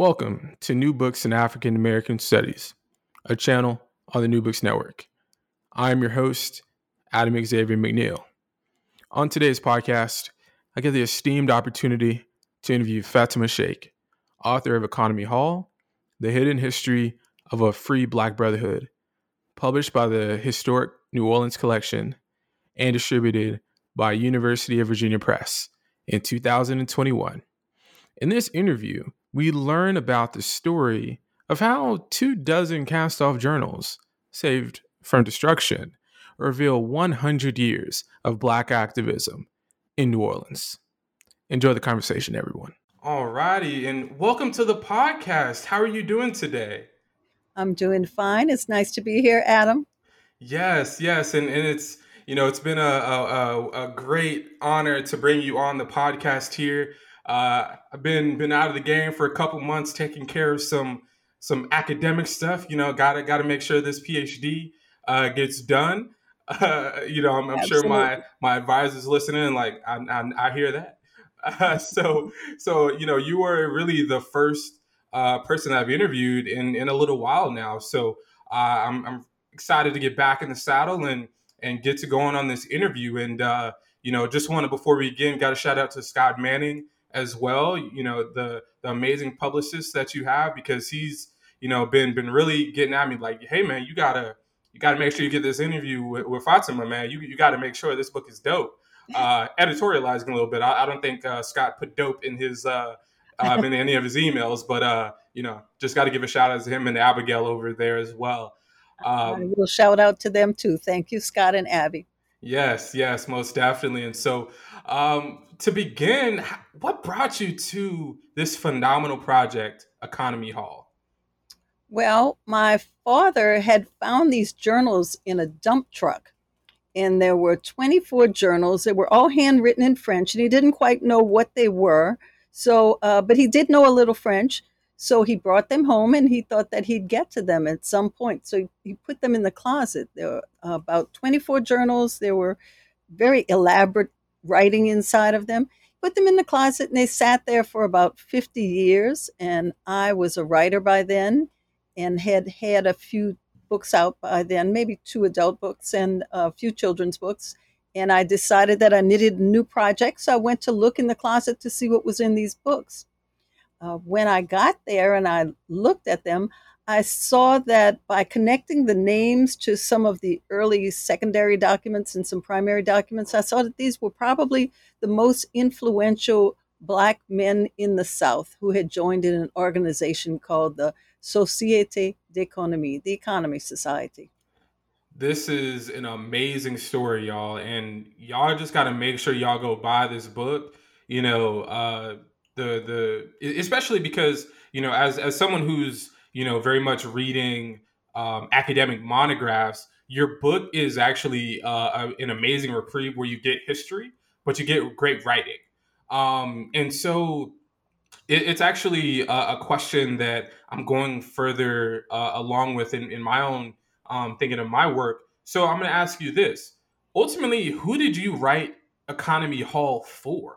Welcome to New Books in African American Studies, a channel on the New Books Network. I am your host, Adam Xavier McNeil. On today's podcast, I get the esteemed opportunity to interview Fatima Shaik, author of Economy Hall, The Hidden History of a Free Black Brotherhood, published by the Historic New Orleans Collection and distributed by University of Virginia Press in 2021. In this interview, we learn about the story of how two dozen cast off journals, saved from destruction, reveal 100 years of Black activism in New Orleans. Enjoy the conversation, everyone. All righty, and welcome to the podcast. How are you doing today? I'm doing fine. It's nice to be here, Adam. Yes, yes, and, and it's you know it's been a, a, a great honor to bring you on the podcast here. Uh, I've been been out of the game for a couple months, taking care of some some academic stuff. You know, gotta gotta make sure this PhD uh, gets done. Uh, you know, I'm, I'm sure my my advisors listening, like I, I, I hear that. Uh, so so you know, you were really the first uh, person I've interviewed in in a little while now. So uh, I'm, I'm excited to get back in the saddle and and get to going on this interview. And uh, you know, just want to before we begin, got a shout out to Scott Manning as well. You know, the the amazing publicist that you have because he's you know been been really getting at me like, hey man, you gotta you gotta make sure you get this interview with, with Fatima, man. You you got to make sure this book is dope. Uh, editorializing a little bit, I, I don't think uh, Scott put dope in his uh, um, in any of his emails, but uh, you know, just got to give a shout out to him and Abigail over there as well. Um, we'll shout out to them too. Thank you, Scott and Abby. Yes, yes, most definitely. And so, um, to begin, what brought you to this phenomenal project, Economy Hall? Well, my father had found these journals in a dump truck, and there were 24 journals. They were all handwritten in French, and he didn't quite know what they were. So, uh, but he did know a little French. So he brought them home and he thought that he'd get to them at some point. So he put them in the closet. There were about 24 journals. There were very elaborate writing inside of them. Put them in the closet and they sat there for about 50 years. And I was a writer by then and had had a few books out by then, maybe two adult books and a few children's books. And I decided that I needed a new project. So I went to look in the closet to see what was in these books. Uh, when I got there and I looked at them, I saw that by connecting the names to some of the early secondary documents and some primary documents, I saw that these were probably the most influential Black men in the South who had joined in an organization called the Société d'économie, the Economy Society. This is an amazing story, y'all, and y'all just got to make sure y'all go buy this book. You know, uh, the the especially because you know, as as someone who's you know, very much reading um, academic monographs, your book is actually uh, an amazing reprieve where you get history, but you get great writing. Um, and so it, it's actually a, a, question that I'm going further uh, along with in, in my own um, thinking of my work. So I'm going to ask you this. Ultimately, who did you write Economy Hall for?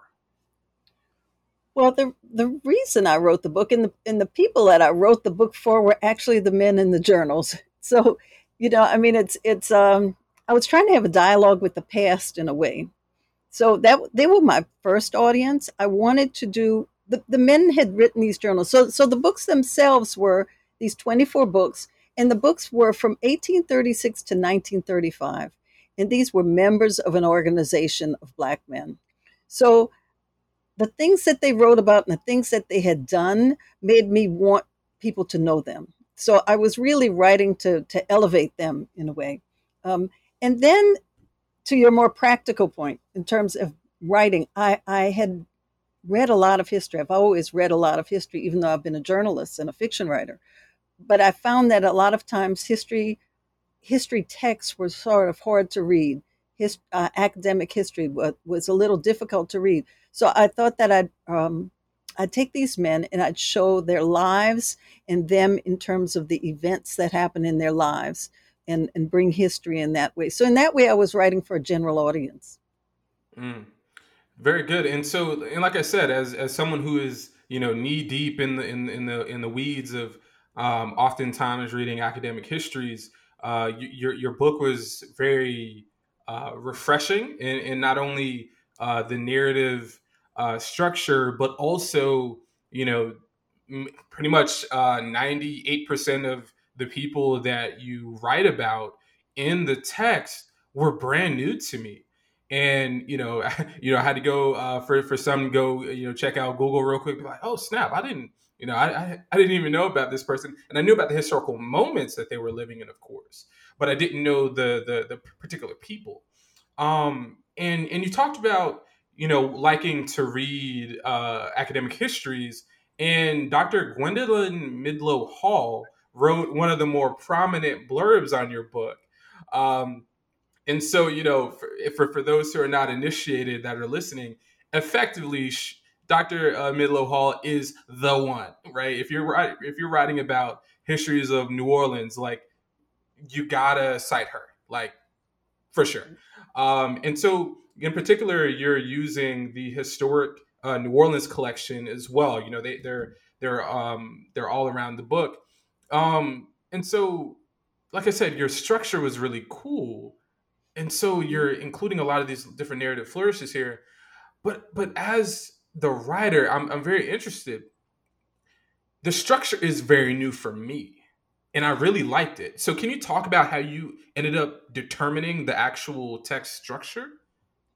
Well, the the reason I wrote the book and the and the people that I wrote the book for were actually the men in the journals. So, you know, I mean, it's it's um, I was trying to have a dialogue with the past in a way. So that they were my first audience. I wanted to do the, the men had written these journals. So so the books themselves were these 24 books and the books were from 1836 to 1935. And these were members of an organization of black men. So the things that they wrote about and the things that they had done made me want people to know them. So I was really writing to to elevate them in a way. Um, and then to your more practical point in terms of writing, I, I had read a lot of history. I've always read a lot of history, even though I've been a journalist and a fiction writer. But I found that a lot of times history history texts were sort of hard to read. His, uh, academic history was, was a little difficult to read. So I thought that I'd um, I'd take these men and I'd show their lives and them in terms of the events that happen in their lives and, and bring history in that way. So in that way, I was writing for a general audience. Mm. Very good. And so, and like I said, as as someone who is you know knee deep in the in in the in the weeds of um, oftentimes reading academic histories, uh, your your book was very uh, refreshing in, in not only uh, the narrative uh, structure, but also you know m- pretty much uh, ninety eight percent of the people that you write about in the text were brand new to me and you know, you know, I had to go uh, for for some go, you know, check out Google real quick. Like, oh snap, I didn't, you know, I, I, I didn't even know about this person, and I knew about the historical moments that they were living in, of course, but I didn't know the the, the particular people. Um, and and you talked about you know liking to read uh, academic histories, and Dr. Gwendolyn Midlo Hall wrote one of the more prominent blurbs on your book. Um, and so, you know, for, for, for those who are not initiated that are listening, effectively, Dr. Uh, Midlo Hall is the one, right? If you're if you're writing about histories of New Orleans, like you gotta cite her, like for sure. Um, and so, in particular, you're using the historic uh, New Orleans collection as well. You know, they they're they're um, they're all around the book. Um, and so, like I said, your structure was really cool. And so you're including a lot of these different narrative flourishes here. But but as the writer i'm, I'm very interested. The structure is very new for me and i really liked it. So can you talk about how you ended up determining the actual text structure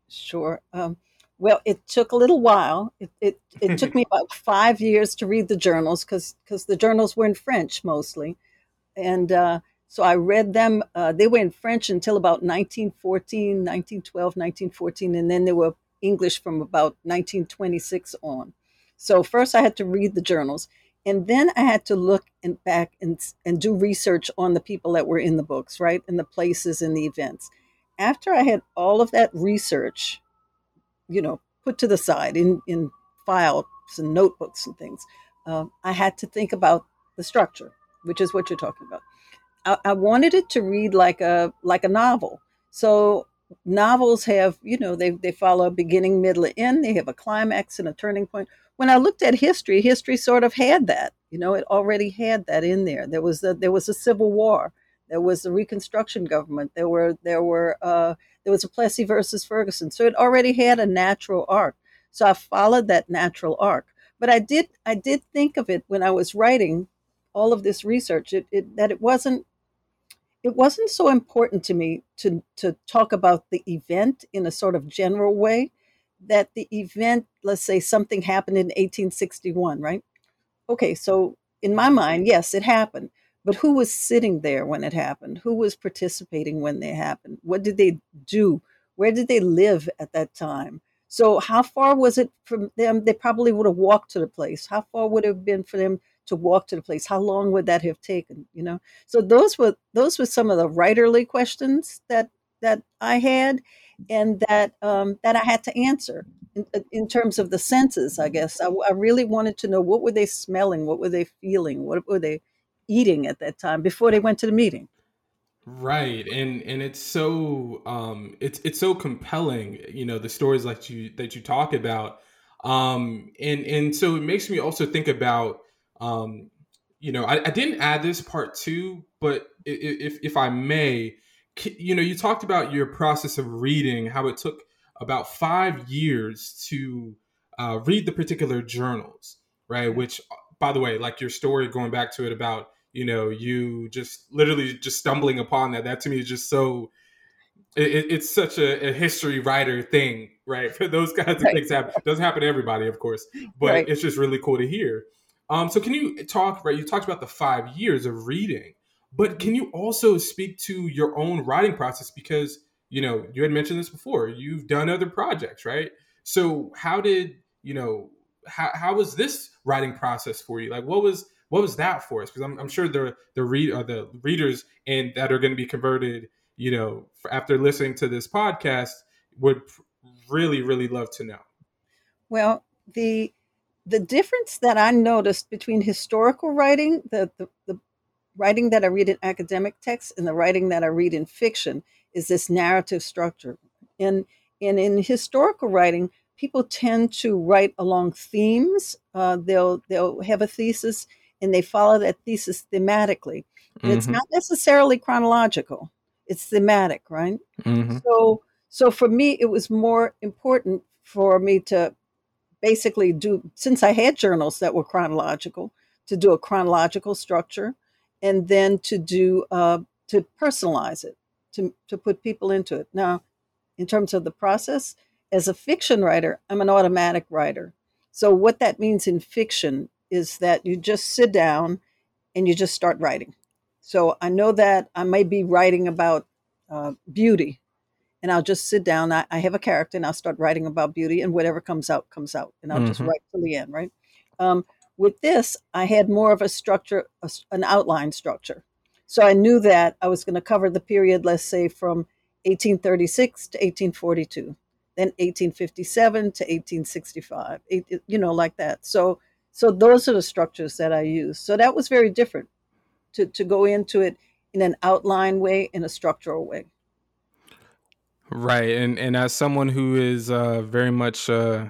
sure um, well it took a little while it, it, it took me about five years to read the journals because the journals were in french mostly and uh, so I read them. Uh, they were in French until about 1914, 1912, 1914, and then they were English from about 1926 on. So first I had to read the journals, and then I had to look and back and, and do research on the people that were in the books, right, and the places and the events. After I had all of that research, you know, put to the side in, in files and notebooks and things, uh, I had to think about the structure, which is what you're talking about. I, I wanted it to read like a like a novel. So novels have, you know, they they follow a beginning, middle, and end. They have a climax and a turning point. When I looked at history, history sort of had that. You know, it already had that in there. There was a, there was a civil war. There was the Reconstruction government. There were there were uh, there was a Plessy versus Ferguson. So it already had a natural arc. So I followed that natural arc. But I did I did think of it when I was writing all of this research. It, it that it wasn't it wasn't so important to me to to talk about the event in a sort of general way that the event let's say something happened in 1861 right okay so in my mind yes it happened but who was sitting there when it happened? Who was participating when they happened? What did they do? Where did they live at that time? So how far was it from them? They probably would have walked to the place. How far would it have been for them to walk to the place? How long would that have taken you know? So those were those were some of the writerly questions that that i had and that um, that i had to answer in, in, terms of the senses i guess. I, I really wanted to know what were they smelling? What were they feeling? What were they eating at that time before they went to the meeting right and and it's so um it's it's so compelling you know the stories like you that you talk about um and and so it makes me also think about um, you know, I, I didn't add this part two, but if if I may, you know, you talked about your process of reading, how it took about five years to uh, read the particular journals, right? Which, by the way, like your story going back to it about you know you just literally just stumbling upon that. That to me is just so. It, it's such a, a, history writer thing, right? For those kinds of right. things happen. Doesn't happen to everybody, of course, but right. it's just really cool to hear. Um, so can you talk, right? You talked about the five years of reading, but can you also speak to your own writing process? Because, you know, you had mentioned this before, you've done other projects, right? So how did, you know, how, how was this writing process for you? Like, what was what was that for us? Because I'm, I'm sure the the read or uh, the readers and that are going to be converted, you know, after listening to this podcast, would really really love to know. Well, the the difference that I noticed between historical writing, the, the, the writing that I read in academic texts, and the writing that I read in fiction, is this narrative structure. And, and in historical writing, people tend to write along themes. Uh, they'll they'll have a thesis and they follow that thesis thematically. Mm-hmm. it's not necessarily chronological; it's thematic, right? Mm-hmm. So so for me, it was more important for me to basically do since I had journals that were chronological to do a chronological structure, and then to do uh, to personalize it to to put people into it. Now, in terms of the process, as a fiction writer, I'm an automatic writer. So what that means in fiction is that you just sit down and you just start writing. So I know that I may be writing about uh, beauty, and I'll just sit down. I, I, have a character, and I'll start writing about beauty, and whatever comes out comes out, and I'll mm-hmm. just write till the end, right? Um, with this, I had more of a structure, a, an outline structure. So I knew that I was going to cover the period, let's say, from 1836 to 1842 then 1857 to 1865 you know like that so so those are the structures that i use so that was very different to, to go into it in an outline way in a structural way right and and as someone who is uh very much uh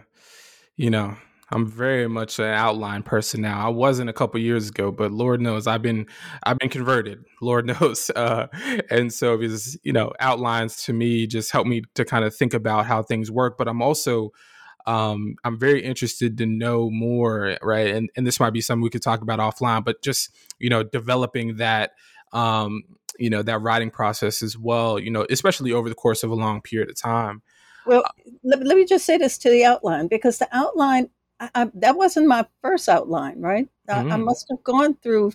you know I'm very much an outline person now. I wasn't a couple years ago, but Lord knows I've been I've been converted. Lord knows, uh, and so because you know outlines to me just help me to kind of think about how things work. But I'm also um, I'm very interested to know more, right? And and this might be something we could talk about offline, but just you know developing that um, you know that writing process as well. You know, especially over the course of a long period of time. Well, let, let me just say this to the outline because the outline I, I, that wasn't my first outline, right? Mm-hmm. I, I, must have gone through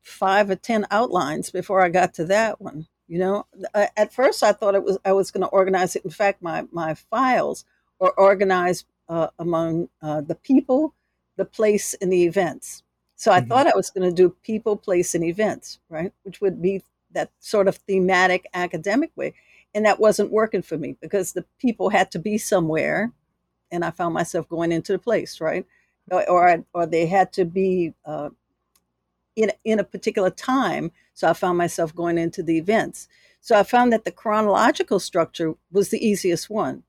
five or ten outlines before I got to that one. You know, at first I thought it was I was going to organize it. In fact, my my files are organized uh, among uh, the people, the place, and the events. So I mm-hmm. thought I was going to do people, place, and events, right? Which would be that sort of thematic academic way. And that wasn't working for me because the people had to be somewhere and I found myself going into the place, right? Or or, or they had to be uh, in in a particular time, so I found myself going into the events. So I found that the chronological structure was the easiest one,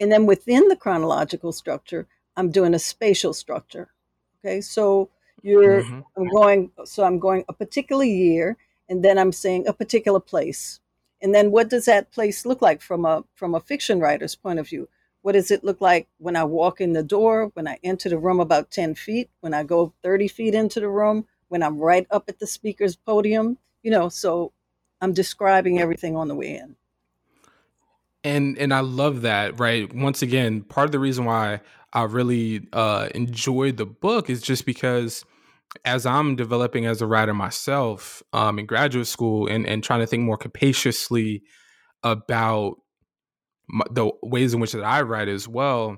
and then within the chronological structure, I'm doing a spatial structure. Okay, so you're mm-hmm. I'm going so I'm going a particular year, and then I'm saying a particular place, and then what does that place look like from a from a fiction writer's point of view? What does it look like when I walk in the door, when I enter the room about 10 feet, when I go 30 feet into the room, when I'm right up at the speaker's podium? You know, so I'm describing everything on the way in. And and I love that, right? Once again, part of the reason why I really uh, enjoyed the book is just because as I'm developing as a writer myself um, in graduate school and, and trying to think more capaciously about the ways in which that I write as well,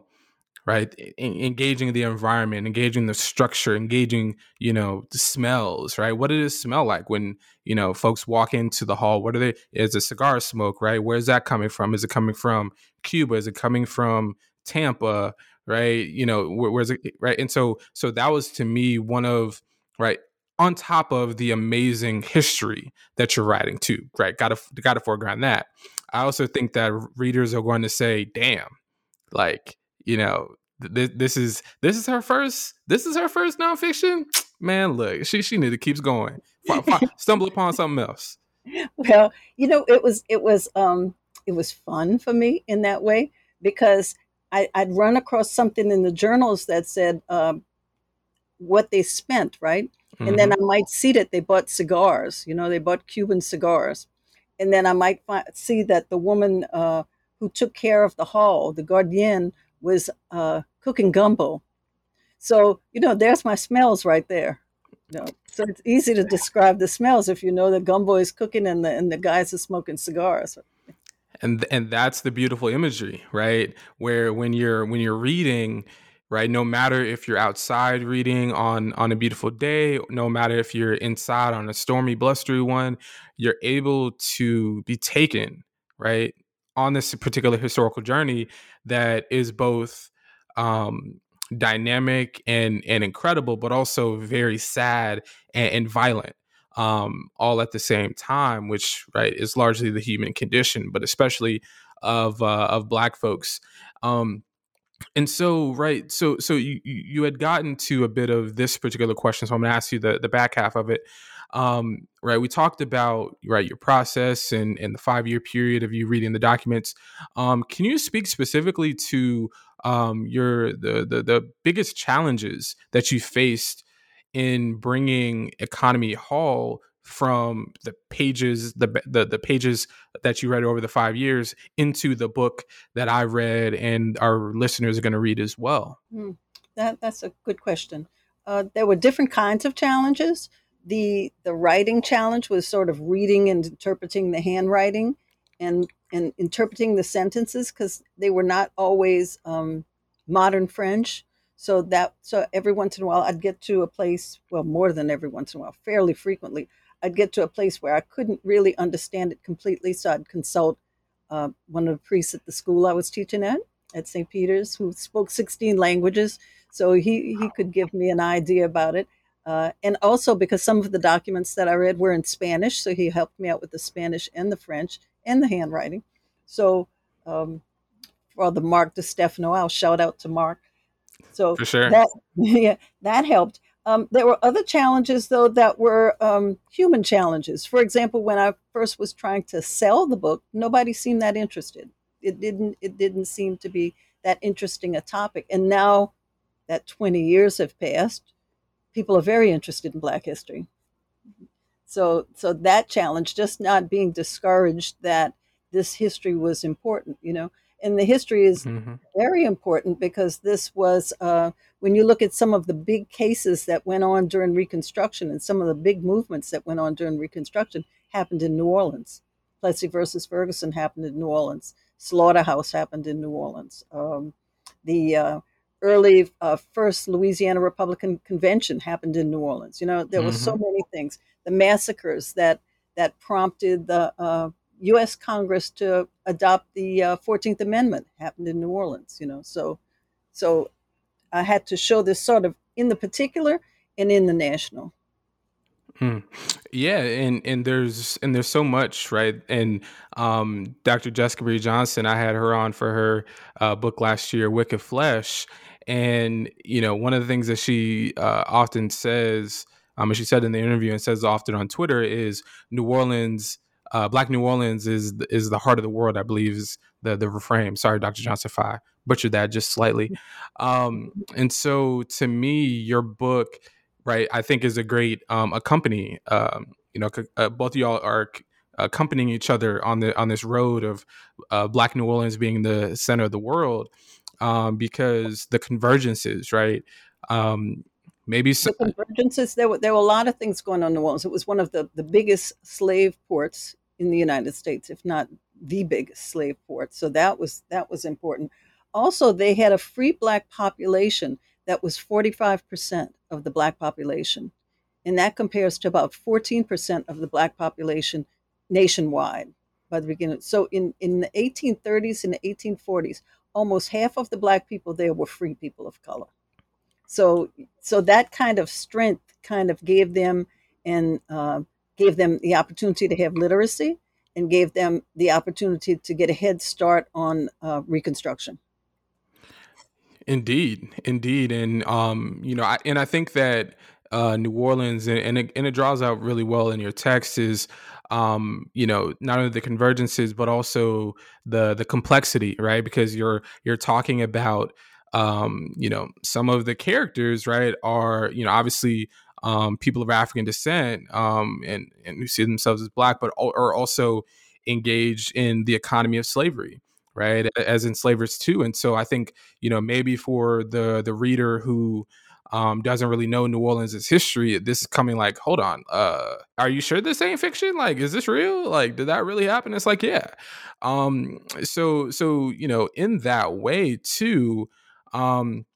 right? engaging the environment, engaging the structure, engaging, you know, the smells, right? What does it smell like when, you know, folks walk into the hall? What are they, is a cigar smoke, right? Where's that coming from? Is it coming from Cuba? Is it coming from Tampa? Right. You know, where, where's it, right? And so, so that was to me one of, right, on top of the amazing history that you're writing too, right? Got to got to foreground that. I also think that readers are going to say, "Damn, like you know, th- this is this is her first this is her first nonfiction." Man, look, she she need to keeps going. F- f- stumble upon something else. Well, you know, it was it was um it was fun for me in that way because I, would run across something in the journals that said um, what they spent, right? Mm-hmm. And then mm-hmm. I might see that they bought cigars. You know, they bought Cuban cigars and then I might find, see that the woman uh, who took care of the hall, the gardienne, was uh, cooking gumbo. So you know, there's my smells right there. You know, so it's easy to describe the smells if you know the gumbo is cooking and the and the guys are smoking cigars. And and that's the beautiful imagery, right? Where when you're when you're reading, right no matter if you're outside reading on on a beautiful day no matter if you're inside on a stormy blustery one you're able to be taken right on this particular historical journey that is both um dynamic and and incredible but also very sad and, and violent um all at the same time which right is largely the human condition but especially of uh, of black folks. Um and so right so so you you had gotten to a bit of this particular question so i'm going to ask you the the back half of it um, right we talked about right your process and and the five year period of you reading the documents um, can you speak specifically to um, your the, the the biggest challenges that you faced in bringing economy hall from the pages the, the the pages that you read over the 5 years into the book that I read and our listeners are going to read as well? Mm, that that's a good question. Uh, there were different kinds of challenges. The the writing challenge was sort of reading and interpreting the handwriting and and interpreting the sentences because they were not always um, modern French. So that so every once in a while I'd get to a place, well, more than every once in a while, fairly frequently, I'd get to a place where I couldn't really understand it completely. So I'd consult uh, one of the priests at the school I was teaching at, at St. Peter's, who spoke 16 languages. So he, he could give me an idea about it. Uh, and also because some of the documents that I read were in Spanish. So he helped me out with the Spanish and the French and the handwriting. So um, for the Mark de Stefano, I'll shout out to Mark. So for sure. that, yeah, that helped. Um, there were other challenges, though, that were um, human challenges. For example, when I first was trying to sell the book, nobody seemed that interested. It didn't. It didn't seem to be that interesting a topic. And now that 20 years have passed, people are very interested in Black history. So, so that challenge, just not being discouraged that this history was important, you know, and the history is mm-hmm. very important because this was uh, when you look at some of the big cases that went on during Reconstruction and some of the big movements that went on during Reconstruction happened in New Orleans. Plessy versus Ferguson happened in New Orleans. Slaughterhouse happened in New Orleans. Um, the uh, early uh, first Louisiana Republican Convention happened in New Orleans. You know, there mm-hmm. were so many things. The massacres that that prompted the uh, U.S. Congress to adopt the uh, Fourteenth Amendment happened in New Orleans. You know, so so I had to show this sort of in the particular and in the national. Hmm. Yeah, and and there's and there's so much, right? And um, Dr. Jessica Marie Johnson, I had her on for her uh, book last year, Wicked Flesh, and you know one of the things that she uh, often says, um, and she said in the interview and says often on Twitter is New Orleans uh, Black New Orleans is is the heart of the world. I believe is the the refrain. Sorry, Dr. Johnson, if I butchered that just slightly. Um, and so, to me, your book, right, I think is a great um, accompany. Um, you know, uh, both of y'all are accompanying each other on the on this road of uh, Black New Orleans being the center of the world, um, because the convergences, right. Um, maybe so- the convergences. There were there were a lot of things going on in New Orleans. It was one of the the biggest slave ports in the United States, if not the biggest slave port. So that was that was important. Also, they had a free black population that was 45% of the black population. And that compares to about 14% of the black population nationwide by the beginning. So in, in the 1830s and the 1840s, almost half of the black people there were free people of color. So so that kind of strength kind of gave them and uh, gave them the opportunity to have literacy and gave them the opportunity to get a head start on uh, Reconstruction. Indeed, indeed, and um, you know, I, and I think that uh, New Orleans and and it, and it, draws out really well in your text is, um, you know, not only the convergences but also the the complexity, right? Because you're you're talking about, um, you know, some of the characters, right, are you know obviously um, people of African descent um, and, and who see themselves as black, but are also engaged in the economy of slavery, right? As enslavers too. And so I think you know maybe for the the reader who um, doesn't really know New Orleans' history, this is coming like, hold on, uh, are you sure this ain't fiction? Like, is this real? Like, did that really happen? It's like, yeah. Um, so so you know, in that way too, um,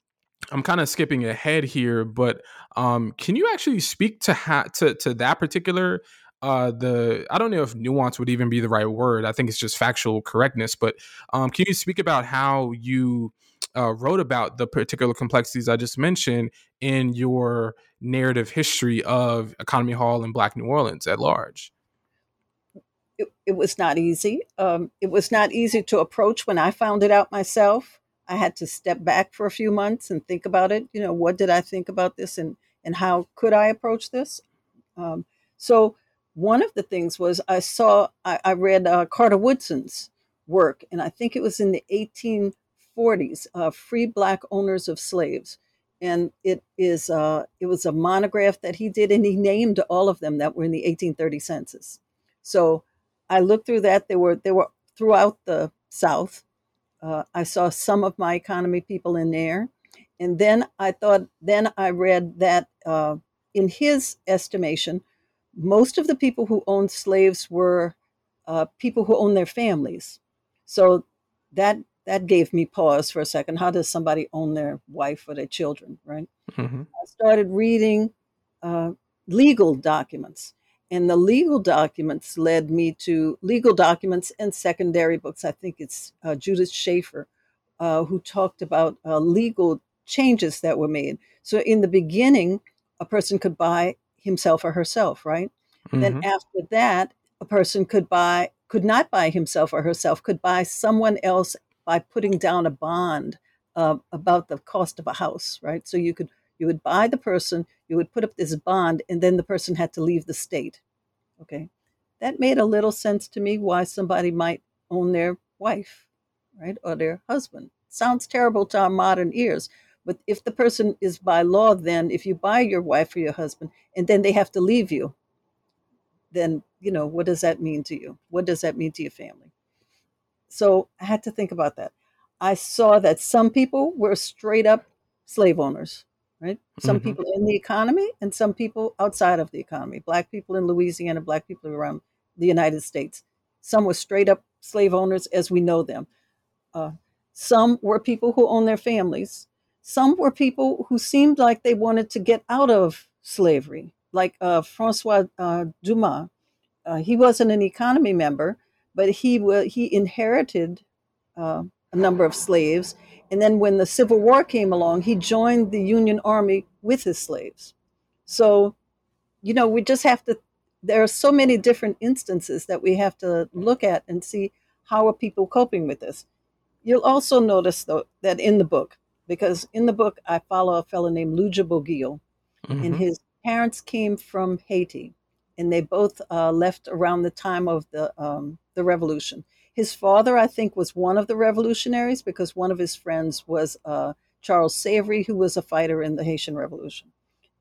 I'm kind of skipping ahead here, but um, can you actually speak to ha- to to that particular uh, the I don't know if nuance would even be the right word. I think it's just factual correctness. But um, can you speak about how you uh, wrote about the particular complexities I just mentioned in your narrative history of Economy Hall and Black New Orleans at large? It, it was not easy. Um, it was not easy to approach when I found it out myself. I had to step back for a few months and think about it. You know, what did I think about this, and and how could I approach this? Um, so one of the things was I saw I, I read uh, Carter Woodson's work, and I think it was in the 1840s, uh, "Free Black Owners of Slaves," and it is uh, it was a monograph that he did, and he named all of them that were in the 1830 census. So I looked through that. They were they were throughout the South. Uh, I saw some of my economy people in there, and then I thought. Then I read that uh, in his estimation most of the people who owned slaves were uh, people who owned their families. So that that gave me pause for a second. How does somebody own their wife or their children, right? Mm-hmm. I started reading uh, legal documents, and the legal documents led me to legal documents and secondary books. I think it's uh, Judith Schafer uh, who talked about uh, legal changes that were made. So in the beginning, a person could buy himself or herself, right? Mm-hmm. Then after that, a person could buy could not buy himself or herself, could buy someone else by putting down a bond uh, about the cost of a house, right? So you could you would buy the person, you would put up this bond, and then the person had to leave the state. Okay, that made a little sense to me. Why somebody might own their wife, right, or their husband. Sounds terrible to our modern ears, but if the person is by law, then if you buy your wife or your husband and then they have to leave you, then, you know, what does that mean to you? What does that mean to your family? So I had to think about that. I saw that some people were straight up slave owners, right? Some mm-hmm. people in the economy and some people outside of the economy. Black people in Louisiana, black people around the United States. Some were straight up slave owners as we know them. Uh, some were people who own their families some were people who seemed like they wanted to get out of slavery, like uh, Francois uh, Dumas. Uh, he wasn't an economy member, but he w- he inherited uh, a number of slaves. And then when the Civil War came along, he joined the Union Army with his slaves. So, you know, we just have to. There are so many different instances that we have to look at and see how are people coping with this. You'll also notice, though, that in the book, because in the book I follow a fellow named Ludger Boguille, mm-hmm. and his parents came from Haiti, and they both uh, left around the time of the um, the revolution. His father, I think, was one of the revolutionaries because one of his friends was uh, Charles Savary, who was a fighter in the Haitian Revolution,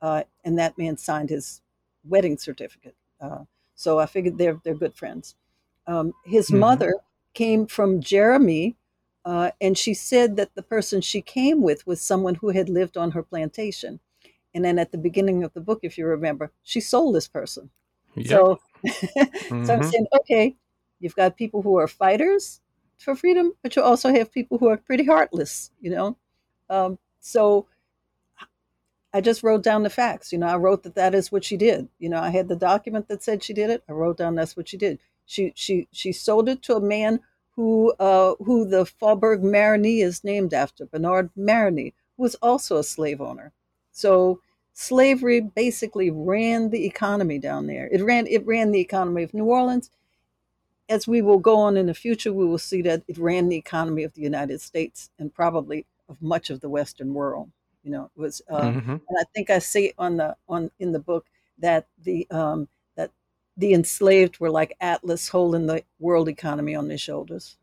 uh, and that man signed his wedding certificate. Uh, so I figured they're they're good friends. Um, his mm-hmm. mother came from Jérémie, uh, and she said that the person she came with was someone who had lived on her plantation. And then at the beginning of the book, if you remember, she sold this person. Yep. So, mm-hmm. so I'm mm-hmm. saying, okay, you've got people who are fighters for freedom, but you also have people who are pretty heartless, you know? Um, so I just wrote down the facts. You know, I wrote that that is what she did. You know, I had the document that said she did it. I wrote down that's what she did. She she she sold it to a man who uh, who the Faubourg Marigny is named after, Bernard Marigny, who was also a slave owner. So slavery basically ran the economy down there. It ran it ran the economy of New Orleans. As we will go on in the future, we will see that it ran the economy of the United States and probably of much of the Western world. You know, it was, uh, mm-hmm. and I think I say on the on in the book that the um, the enslaved were like Atlas holding the world economy on their shoulders.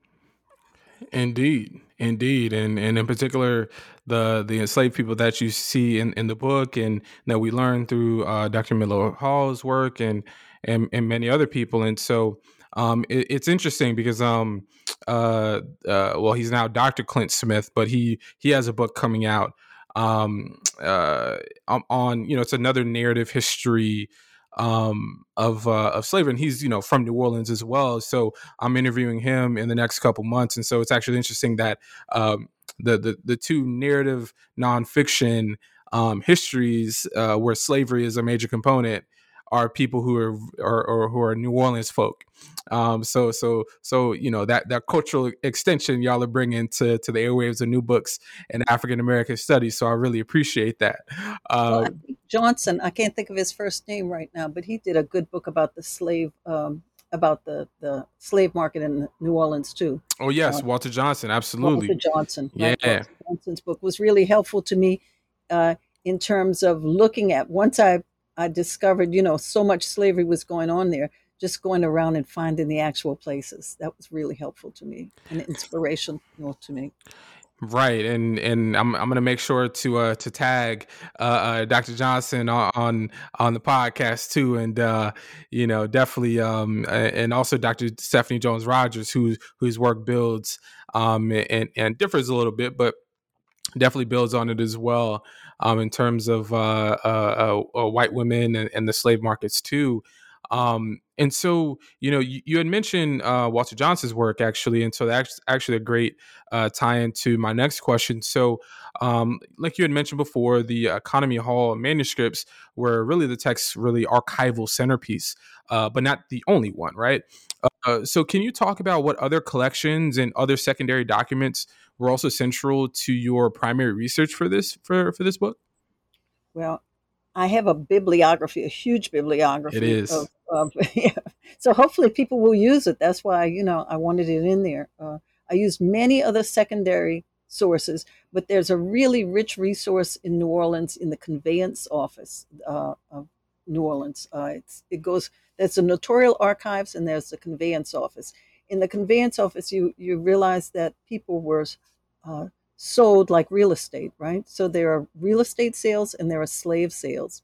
Indeed, indeed, and and in particular, the the enslaved people that you see in, in the book, and that we learn through uh, Dr. Midlo Hall's work, and and and many other people, and so um, it, it's interesting because um uh, uh well he's now Dr. Clint Smith, but he he has a book coming out um uh on you know it's another narrative history um, of uh, of slavery, and he's you know from New Orleans as well. So I'm interviewing him in the next couple months, and so it's actually interesting that um, the the, the two narrative nonfiction um, histories uh, where slavery is a major component are people who are or, or who are New Orleans folk. Um, so so so you know that that cultural extension y'all are bringing to to the airwaves of new books and African American studies. So I really appreciate that. Uh, Johnson, I can't think of his first name right now, but he did a good book about the slave. Um, about the, the slave market in New Orleans too. Oh yes, uh, Walter Johnson, absolutely. Walter Johnson, yeah. Walter Johnson's book was really helpful to me uh, in terms of looking at once I I discovered, you know, so much slavery was going on there. Just going around and finding the actual places that was really helpful to me and inspirational to me. Right, and and I'm I'm gonna make sure to uh to tag uh, uh Dr. Johnson on, on on the podcast too, and uh you know definitely um and also Dr. Stephanie Jones Rogers whose whose work builds um and and differs a little bit, but definitely builds on it as well um, in terms of uh, uh, uh, uh, white women and, and, the slave markets too. Um, and so, you know, you, you had mentioned uh, Walter Johnson's work actually, and so that's actually a great uh, tie into my next question. So, um, like you had mentioned before, the Economy Hall manuscripts were really the text's really archival centerpiece, but not the only one, right? So, can you talk about what other collections and other secondary documents were also central to your primary research for this for for this book? Well, I have a bibliography, a huge bibliography. It is. Of, of, yeah. So hopefully people will use it. That's why you know I wanted it in there. Uh, I used many other secondary sources, but there's a really rich resource in New Orleans in the conveyance office uh, of New Orleans. Uh, it goes. There's the notarial archives and there's the conveyance office. In the conveyance office, you you realize that people were uh, sold like real estate, right? So there are real estate sales and there are slave sales.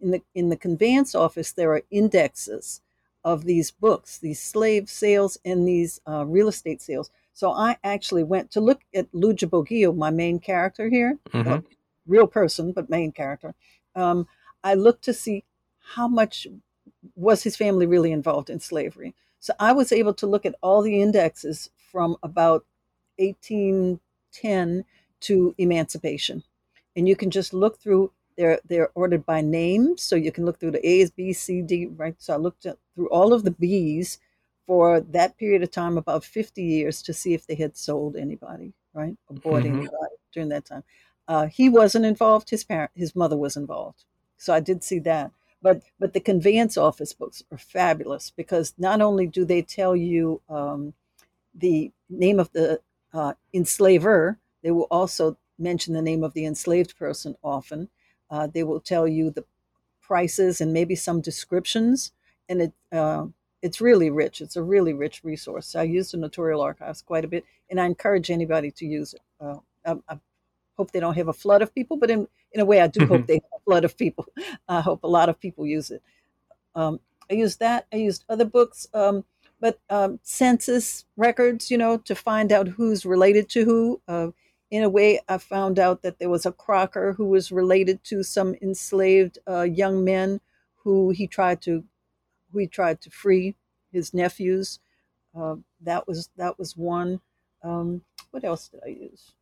In the in the conveyance office, there are indexes of these books, these slave sales and these uh, real estate sales. So I actually went to look at Ludger Boguille, my main character here, mm-hmm. uh, real person but main character. Um, I looked to see how much was his family really involved in slavery. So I was able to look at all the indexes from about 1810 to emancipation. And you can just look through, they're, they're ordered by name. So you can look through the A's, B, C, D, right? So I looked at, through all of the B's for that period of time, about 50 years, to see if they had sold anybody, right? Or bought mm-hmm. anybody during that time. Uh, he wasn't involved. His parent, his mother was involved. So I did see that. But but the conveyance office books are fabulous because not only do they tell you um, the name of the uh, enslaver, they will also mention the name of the enslaved person often. Uh, they will tell you the prices and maybe some descriptions, and it uh, it's really rich. It's a really rich resource. I use the Notarial Archives quite a bit, and I encourage anybody to use it. Uh, I, I, hope they don't have a flood of people, but in in a way, I do hope mm-hmm. they have a flood of people. I hope a lot of people use it. Um, I used that. I used other books. Um, but um, census records, you know, to find out who's related to who. Uh, in a way, I found out that there was a Crocker who was related to some enslaved uh, young men who he tried to, who he tried to free, his nephews. Uh, that was that was one. Um, what else did I use?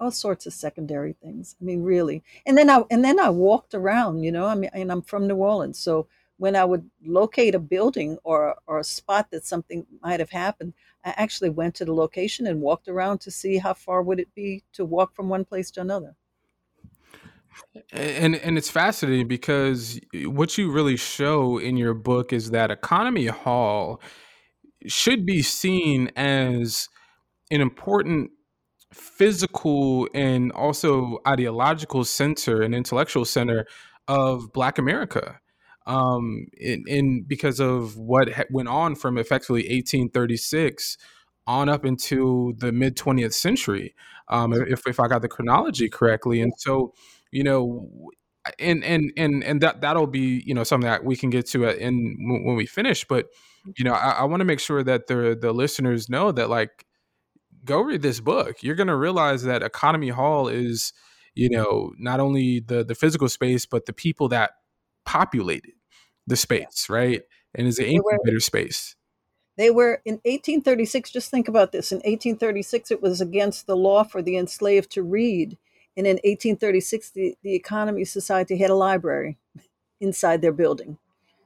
All sorts of secondary things. I mean, really. And then I and then I walked around. You know, I mean, and I'm from New Orleans, so when I would locate a building or, or a spot that something might have happened, I actually went to the location and walked around to see how far would it be to walk from one place to another. And and it's fascinating because what you really show in your book is that Economy Hall should be seen as an important physical and also ideological center and intellectual center of Black America um, in, in because of what ha- went on from effectively 1836 on up into the mid 20th century, um, if, if I got the chronology correctly. And so, you know, and and and and that that'll be you know something that we can get to in when we finish. But you know, I, I want to make sure that the the listeners know that like go read this book. You're going to realize that Economy Hall is you know not only the the physical space but the people that populated the space, right? And is an incubator space. They were in 1836. Just think about this. In 1836, it was against the law for the enslaved to read. And in 1836, the, the Economy Society had a library inside their building.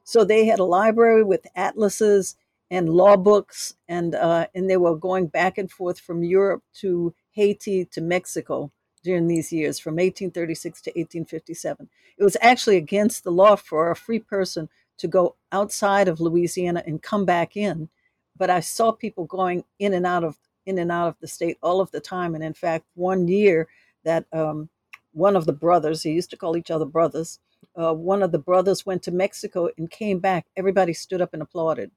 So they had a library with atlases and law books, and uh, and they were going back and forth from Europe to Haiti to Mexico during these years, from 1836 to 1857. It was actually against the law for a free person to go outside of Louisiana and come back in, but I saw people going in and out of in and out of the state all of the time. And in fact, one year that um, one of the brothers, they used to call each other brothers, uh, one of the brothers went to Mexico and came back. Everybody stood up and applauded.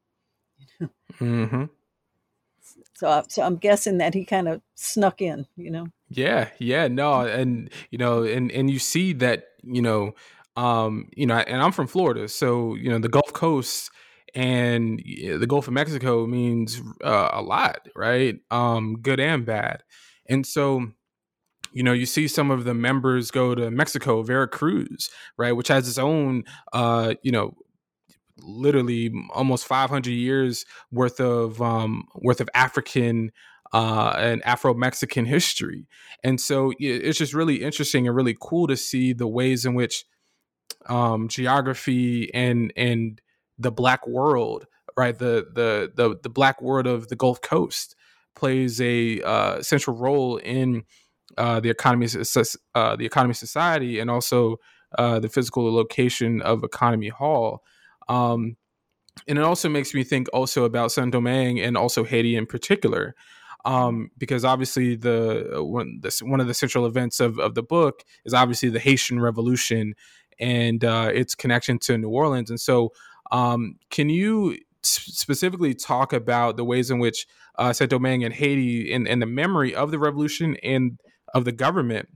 Mm-hmm. So, so I'm guessing that he kind of snuck in, you know. Yeah, yeah, no, and you know, and and you see that, you know, um, you know, and I'm from Florida, so you know, the Gulf Coast and the Gulf of Mexico means uh, a lot, right? Um, good and bad, and so you know, you see some of the members go to Mexico, Veracruz, right, which has its own, uh, you know, literally almost 500 years worth of um, worth of African uh, and Afro Mexican history, and so it's just really interesting and really cool to see the ways in which um, geography and and the black world, right, the the the the black world of the Gulf Coast plays a uh, central role in uh, the economy, uh, the economy society, and also uh, the physical location of Economy Hall. Um, and it also makes me think also about Saint Domingue and also Haiti in particular, um, because obviously the one, the one of the central events of, of the book is obviously the Haitian Revolution and uh, its connection to New Orleans. And so, um, can you specifically talk about the ways in which uh, Saint Domingue and Haiti, and, and the memory of the revolution and of the government,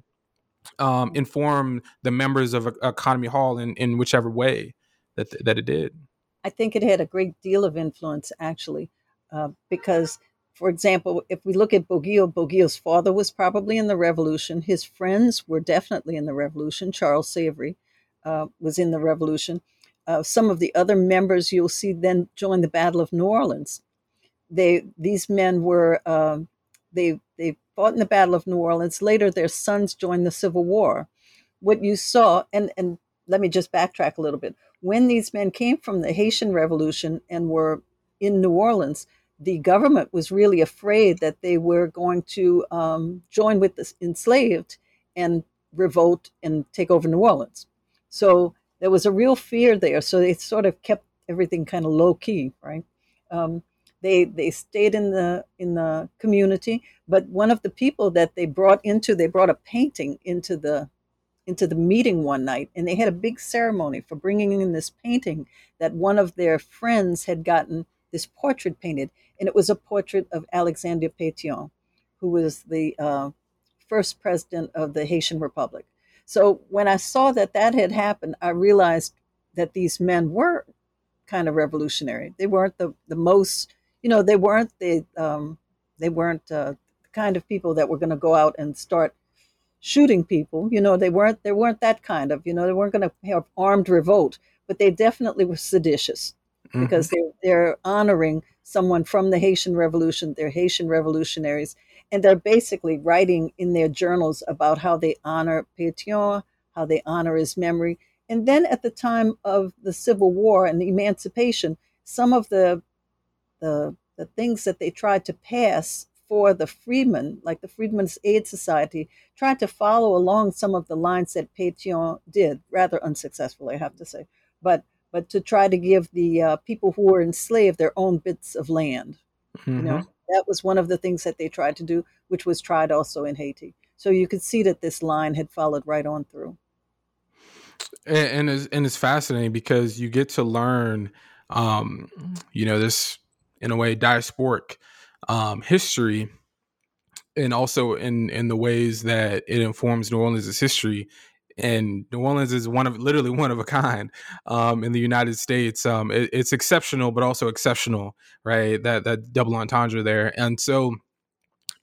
um, inform the members of Economy Hall in, in whichever way that that it did? I think it had a great deal of influence, actually, uh, because, for example, if we look at Boguille, Boguille's father was probably in the revolution. His friends were definitely in the revolution. Charles Savary uh, was in the revolution. Uh, some of the other members you'll see then join the Battle of New Orleans. They these men were uh, they they fought in the Battle of New Orleans. Later, their sons joined the Civil War. What you saw, and and let me just backtrack a little bit. When these men came from the Haitian Revolution and were in New Orleans, the government was really afraid that they were going to um, join with the enslaved and revolt and take over New Orleans. So there was a real fear there. So they sort of kept everything kind of low key, right? Um, they they stayed in the in the community, but one of the people that they brought into they brought a painting into the into the meeting one night, and they had a big ceremony for bringing in this painting that one of their friends had gotten this portrait painted, and it was a portrait of Alexander Pétion, who was the uh, first president of the Haitian Republic. So when I saw that that had happened, I realized that these men were kind of revolutionary. They weren't the, the most, you know, they weren't the um, they weren't uh, the kind of people that were going to go out and start shooting people. You know, they weren't they weren't that kind of. You know, they weren't going to have armed revolt, but they definitely were seditious mm-hmm. because they they're honoring someone from the Haitian Revolution. They're Haitian revolutionaries, and they're basically writing in their journals about how they honor Pétion, how they honor his memory. And then at the time of the Civil War and the emancipation, some of the the, the things that they tried to pass for the freedmen, like the Freedmen's Aid Society, tried to follow along some of the lines that Pétion did, rather unsuccessfully, I have to say, but but to try to give the uh, people who were enslaved their own bits of land. Mm-hmm. You know, that was one of the things that they tried to do, which was tried also in Haiti. So you could see that this line had followed right on through. And, and it's, and it's fascinating because you get to learn, um, you know, this in a way diasporic um, history, and also in in the ways that it informs New Orleans' history and New Orleans is one of literally one of a kind um, in the United States. Um, it, it's exceptional, but also exceptional, right? That that double entendre there, and so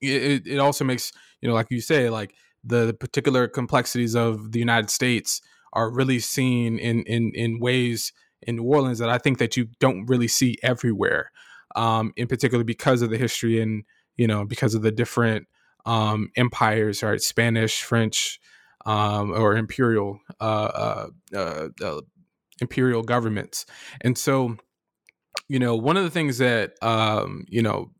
it, it also makes you know, like you say, like the, the particular complexities of the United States are really seen in in in ways in New Orleans that I think that you don't really see everywhere. Um, in particular because of the history and you know because of the different um, empires, right? Spanish, French, um, or imperial uh, uh, uh, uh imperial governments, and so you know one of the things that um, you know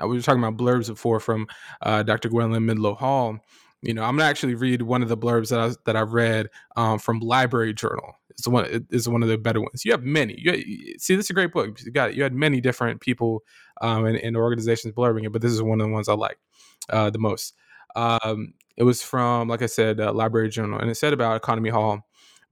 I was talking about blurbs before from uh, Dr. Gwendolyn Midlo Hall. You know, I'm gonna actually read one of the blurbs that I that I read um, from Library Journal. It's one it is one of the better ones. You have many. You, see, this is a great book. You got you had many different people um, and, and, organizations blurbing it, but this is one of the ones I like uh, the most. Um, it was from, like I said, uh, Library Journal, and it said about Economy Hall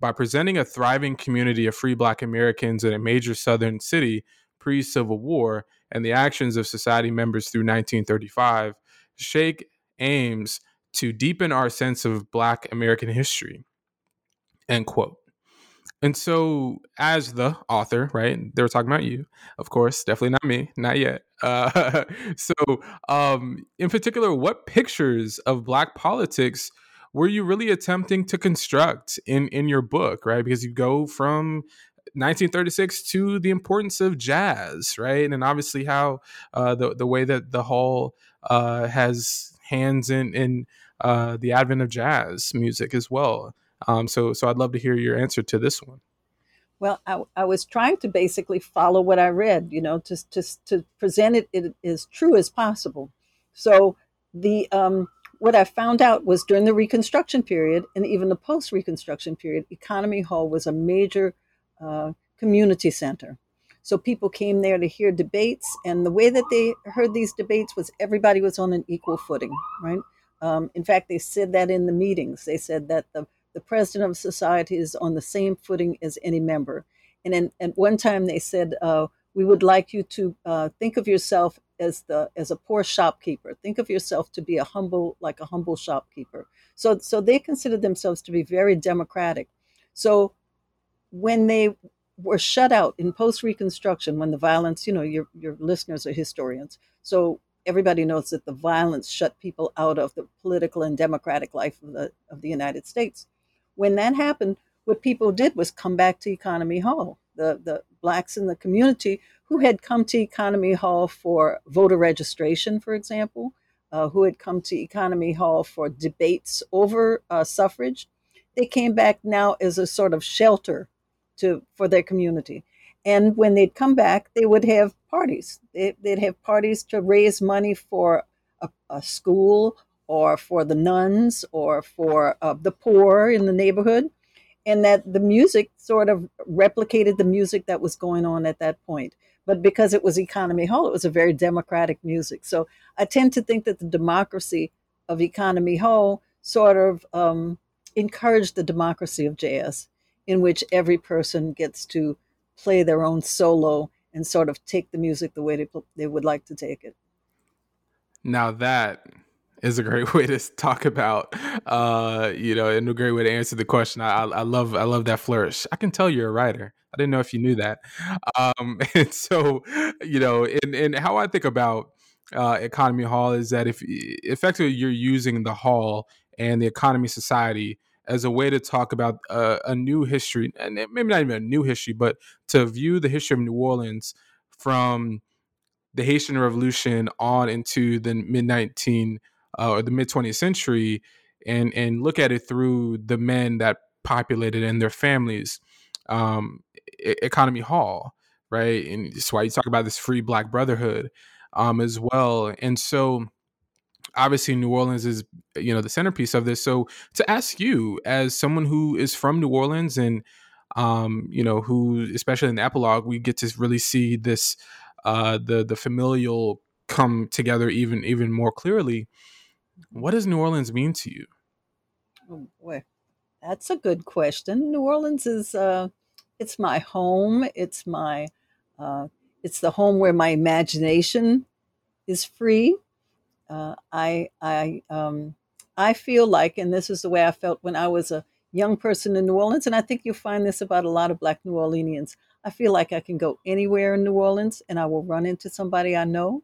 by presenting a thriving community of free Black Americans in a major Southern city pre Civil War and the actions of society members through 1935, Shaik aims to deepen our sense of Black American history. End quote. And so, as the author, right, they were talking about you, of course, definitely not me, not yet. Uh, so, um, in particular, what pictures of Black politics were you really attempting to construct in in your book, right? Because you go from 1936 to the importance of jazz, right? And obviously how uh, the the way that the hall uh, has hands in in uh, the advent of jazz music as well. Um, so so I'd love to hear your answer to this one. Well, I, I was trying to basically follow what I read, you know, to to to present it, it as true as possible. So the um, what I found out was during the Reconstruction period and even the post Reconstruction period, Economy Hall was a major uh, community center. So people came there to hear debates, and the way that they heard these debates was everybody was on an equal footing, right? Um, in fact, they said that in the meetings. They said that the, the president of society is on the same footing as any member. And at one time they said, uh, we would like you to uh, think of yourself as the as a poor shopkeeper. Think of yourself to be a humble, like a humble shopkeeper. So so they considered themselves to be very democratic. So when they were shut out in post Reconstruction, when the violence, you know, your, your listeners are historians. So everybody knows that the violence shut people out of the political and democratic life of the, of the United States. When that happened, what people did was come back to Economy Hall. The, the blacks in the community who had come to Economy Hall for voter registration, for example, uh, who had come to Economy Hall for debates over uh, suffrage, they came back now as a sort of shelter to for their community. And when they'd come back, they would have parties. They, would have parties to raise money for a, a, school or for the nuns or for uh, the poor in the neighborhood. And that the music sort of replicated the music that was going on at that point. But because it was Economy Hall, it was a very democratic music. So I tend to think that the democracy of Economy Hall sort of um, encouraged the democracy of jazz in which every person gets to play their own solo and sort of take the music the way they, they would like to take it. Now that is a great way to talk about, uh, you know, and a great way to answer the question. I, I love, I love that flourish. I can tell you're a writer. I didn't know if you knew that. Um, and so, you know, and, and how I think about uh, Economy Hall is that if effectively you're using the hall and the economy society as a way to talk about uh, a new history, and maybe not even a new history, but to view the history of New Orleans from the Haitian Revolution on into the mid 19 uh, or the mid 20th century, and and look at it through the men that populated and their families. Um, Economy Hall, right, and that's why you talk about this free Black Brotherhood um, as well, and so obviously New Orleans is you know the centerpiece of this. So to ask you as someone who is from New Orleans and um, you know who especially in the epilogue we get to really see this uh, the the familial come together even even more clearly. What does New Orleans mean to you? Oh boy, that's a good question. New Orleans is uh, it's my home. It's my uh, it's the home where my imagination is free. Uh, I I um, I feel like, and this is the way I felt when I was a young person in New Orleans, and I think you'll find this about a lot of Black New Orleanians. I feel like I can go anywhere in New Orleans, and I will run into somebody I know.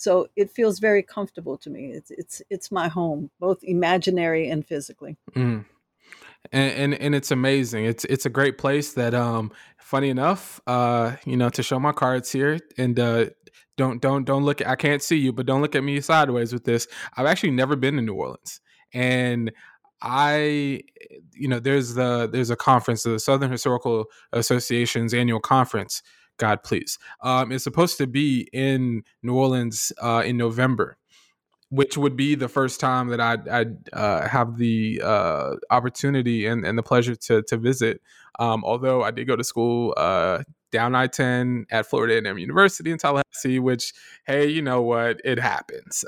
So it feels very comfortable to me. It's it's it's my home, both imaginary and physically. Mm. and, and, and it's amazing. It's it's a great place that um funny enough, uh, you know, to show my cards here and uh don't don't don't look at, I can't see you, but don't look at me sideways with this. I've actually never been to New Orleans. And I you know, there's the there's a conference, the Southern Historical Association's annual conference. God please. Um, it's supposed to be in New Orleans uh, in November which would be the first time that I'd, I'd uh, have the uh, opportunity and, and the pleasure to to visit. Um, although I did go to school uh, down I ten at Florida A&M University in Tallahassee, which hey, you know what, it happens.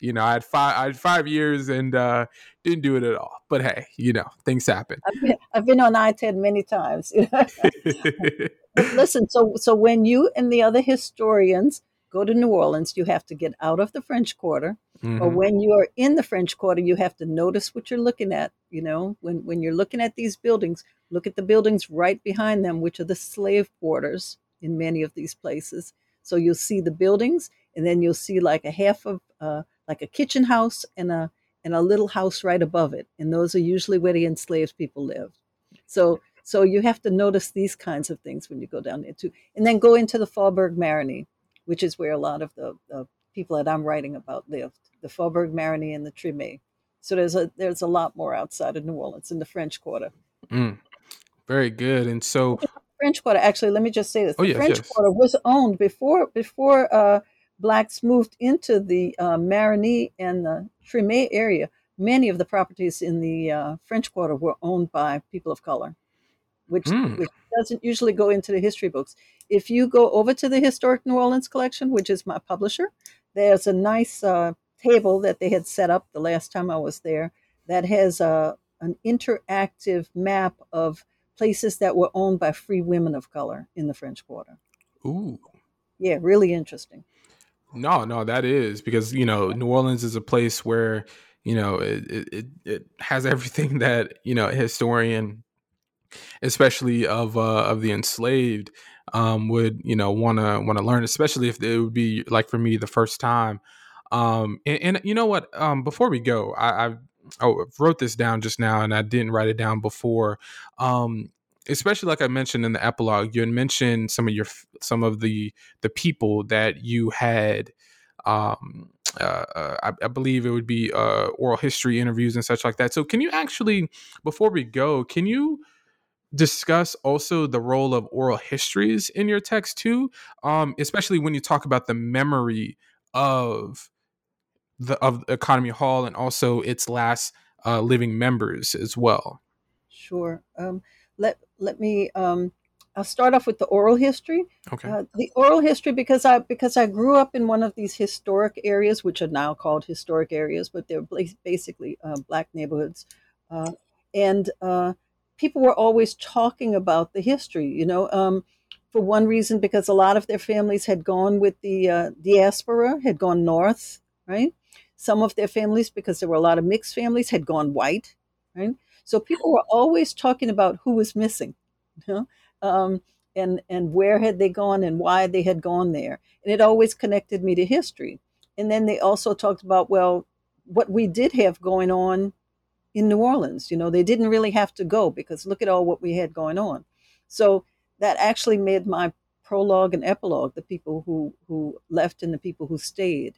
You know, I had five I had five years and uh, didn't do it at all. But hey, you know, things happen. I've been, I've been on I ten many times. Listen, so so when you and the other historians go to New Orleans, you have to get out of the French Quarter. Mm-hmm. Or when you are in the French Quarter, you have to notice what you're looking at. You know, when, when you're looking at these buildings, look at the buildings right behind them, which are the slave quarters in many of these places. So you'll see the buildings, and then you'll see like a half of, uh, like a kitchen house and a and a little house right above it, and those are usually where the enslaved people live. So so you have to notice these kinds of things when you go down there too, and then go into the Faubourg Marigny which is where a lot of the, the people that I'm writing about lived, the Faubourg Marigny and the Treme. So there's a there's a lot more outside of New Orleans in the French Quarter. Mm, very good. And so French Quarter, actually, let me just say this: oh, the yes, French yes. Quarter was owned before before uh, blacks moved into the uh, Marigny and the Treme area. Many of the properties in the uh, French Quarter were owned by people of color, which, mm. which doesn't usually go into the history books if you go over to the Historic New Orleans collection, which is my publisher, there's a nice uh, table that they had set up the last time I was there that has a, uh, an interactive map of places that were owned by free women of color in the French Quarter. Ooh. Yeah, really interesting. No, no, that is because, you know, New Orleans is a place where, you know, it, it, it has everything that, you know, a historian, especially of, uh, of the enslaved, um, would you know want to want to learn, especially if it would be like for me the first time. Um, and, and you know what? Um, before we go, I, I oh, wrote this down just now, and I didn't write it down before. Um, especially like I mentioned in the epilogue, you had mentioned some of your some of the the people that you had. Um, uh, uh, I, I, believe it would be uh, oral history interviews and such like that. So, can you actually, before we go, can you discuss also the role of oral histories in your text too um, especially when you talk about the memory of the of economy hall and also its last uh, living members as well sure um, let let me um, I'll start off with the oral history. Okay. Uh, the oral history because I because I grew up in one of these historic areas, which are now called historic areas, but they're basically uh, black neighborhoods, uh, and uh, people were always talking about the history, you know. Um, for one reason, because a lot of their families had gone with the uh, diaspora, had gone north, right? Some of their families, because there were a lot of mixed families, had gone white, right? So people were always talking about who was missing, you know? um, and and where had they gone and why they had gone there, and it always connected me to history. And then they also talked about well, what we did have going on in New Orleans. You know, they didn't really have to go because look at all what we had going on. So that actually made my prologue and epilogue the people who who left and the people who stayed.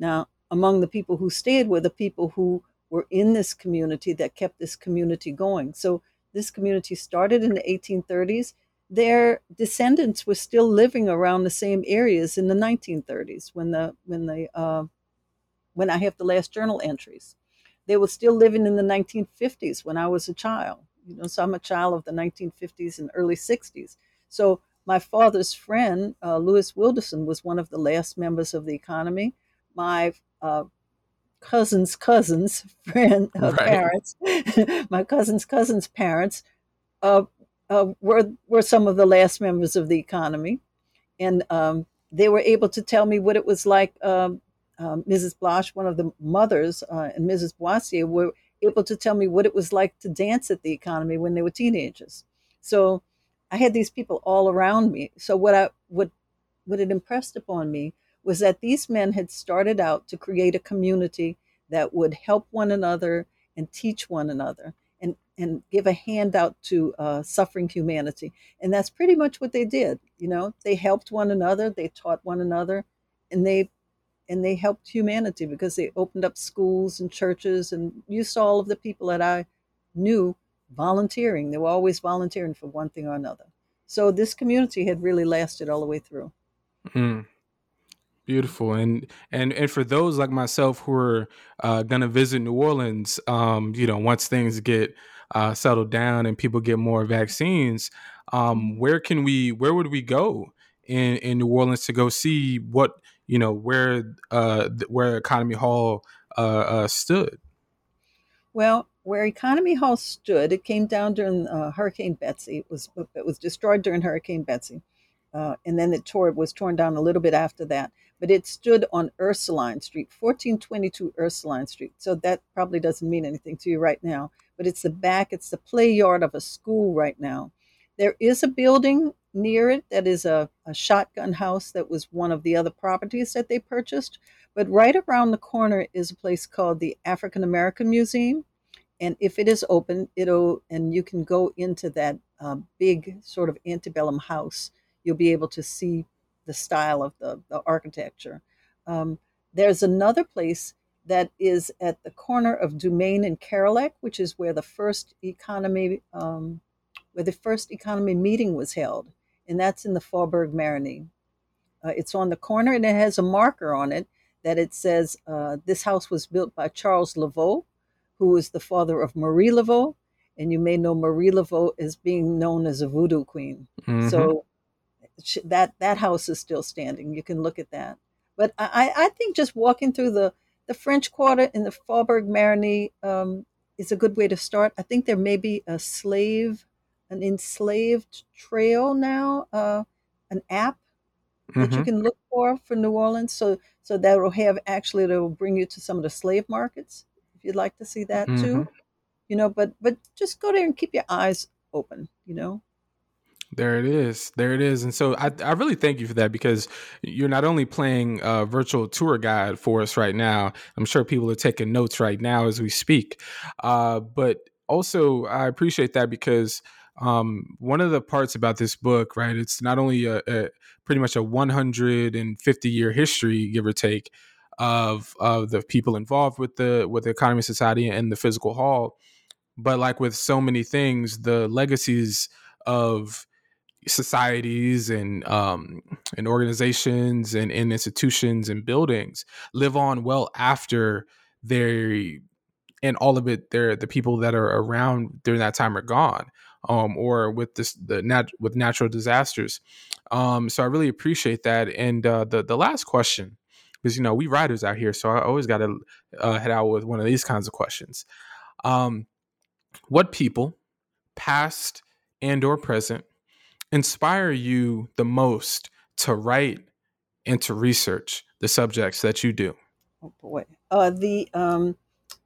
Now, among the people who stayed were the people who were in this community that kept this community going. So this community started in the 1830s. Their descendants were still living around the same areas in the 1930s when the when the uh, when I have the last journal entries they were still living in the 1950s when I was a child. You know, so I'm a child of the 1950s and early 60s. So my father's friend, uh, Lewis Wilderson, was one of the last members of the economy. My uh, cousin's cousin's friend uh, right. parents, my cousin's cousin's parents, uh, uh, were were some of the last members of the economy, and um, they were able to tell me what it was like um, um, Mrs. Blash, one of the mothers, uh, and Mrs. Boissier were able to tell me what it was like to dance at the economy when they were teenagers. So I had these people all around me. So what I what what it impressed upon me was that these men had started out to create a community that would help one another and teach one another. And and give a handout to uh, suffering humanity. And that's pretty much what they did. You know, they helped one another, they taught one another, and they and they helped humanity because they opened up schools and churches. And you saw all of the people that I knew volunteering. They were always volunteering for one thing or another. So this community had really lasted all the way through. Mm. Beautiful, and and and for those like myself who are uh, gonna visit New Orleans, um, you know, once things get uh, settled down and people get more vaccines, um, where can we? Where would we go in in New Orleans to go see what you know where uh, where Economy Hall uh, uh, stood? Well, where Economy Hall stood, it came down during uh, Hurricane Betsy. It was it was destroyed during Hurricane Betsy, uh, and then it tore was torn down a little bit after that but it stood on Ursuline Street, 1422 Ursuline Street. So that probably doesn't mean anything to you right now, but it's the back, it's the play yard of a school right now. There is a building near it that is a, a shotgun house that was one of the other properties that they purchased. But right around the corner is a place called the African American Museum. And if it is open, it'll, and you can go into that uh, big sort of antebellum house, you'll be able to see the style of the, the architecture. Um, there's another place that is at the corner of Dumaine and Kerlerec, which is where the first economy um, where the first economy meeting was held, and that's in the Faubourg Marigny. Uh, it's on the corner, and it has a marker on it that it says uh, this house was built by Charles Laveau, who was the father of Marie Laveau, and you may know Marie Laveau as being known as a voodoo queen. Mm-hmm. So that that house is still standing. You can look at that. But I, I think just walking through the, the French Quarter in the Faubourg Marigny um, is a good way to start. I think there may be a slave, an enslaved trail now, uh, an app that mm-hmm. you can look for for New Orleans. So so that will have actually that will bring you to some of the slave markets if you'd like to see that mm-hmm. too. You know, but but just go there and keep your eyes open. You know. There it is. There it is. And so I, I really thank you for that because you're not only playing a virtual tour guide for us right now. I'm sure people are taking notes right now as we speak. Uh, but also, I appreciate that because um, one of the parts about this book, right, it's not only a, a pretty much a 150 year history, give or take, of of the people involved with the with the economy society and the physical hall, but like with so many things, the legacies of societies and um, and organizations and, and institutions and buildings live on well after they and all of it they're the people that are around during that time are gone um, or with this the nat- with natural disasters. Um, so i really appreciate that. And uh, the the last question because you know we writers out here so i always got to uh, head out with one of these kinds of questions. Um, what people past and or present inspire you the most to write and to research the subjects that you do? Oh boy, uh, the um,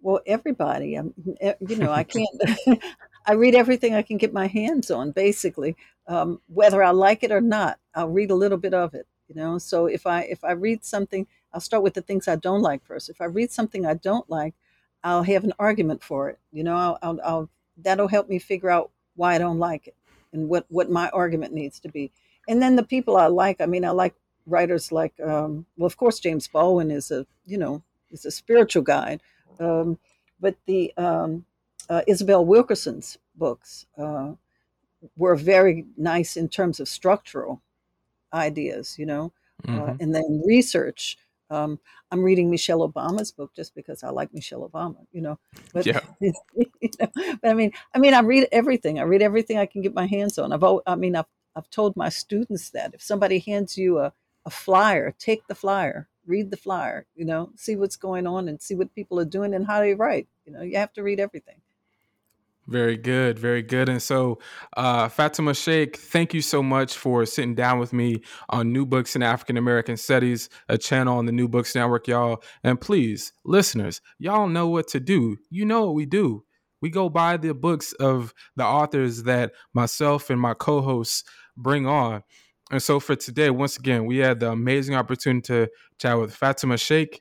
well, everybody. Um, you know, I can't. I read everything I can get my hands on, basically, um, whether I like it or not. I'll read a little bit of it. You know, so if I if I read something, I'll start with the things I don't like first. If I read something I don't like, I'll have an argument for it. You know, I'll, I'll, I'll that'll help me figure out why I don't like it and what what my argument needs to be. And then the people I like, I mean, I like writers like, um, well, of course, James Baldwin is a you know is a spiritual guide, um, but the um, uh, Isabel Wilkerson's books uh, were very nice in terms of structural ideas, you know, uh, mm-hmm. uh, and then research. Um, I'm reading Michelle Obama's book just because I like Michelle Obama, you know. But, yeah. you know, but I mean, I mean, I read everything. I read everything I can get my hands on. I've, I mean, I've, I've told my students that if somebody hands you a, a flyer, take the flyer, read the flyer, you know, see what's going on and see what people are doing and how they write. You know, you have to read everything. Very good, very good. And so, uh, Fatima Shaik, thank you so much for sitting down with me on New Books in African American Studies, a channel on the New Books Network, y'all. And please, listeners, y'all know what to do. You know what we do. We go buy the books of the authors that myself and my co hosts bring on. And so, for today, once again, we had the amazing opportunity to chat with Fatima Shaik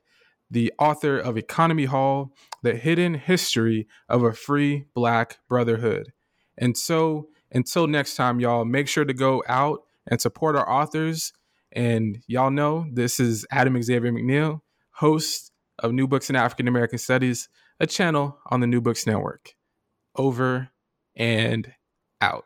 the author of Economy Hall The Hidden History of a Free Black Brotherhood. And so, until next time, y'all, make sure to go out and support our authors. And y'all know this is Adam Xavier McNeil, host of New Books in African American Studies, a channel on the New Books Network. Over and out.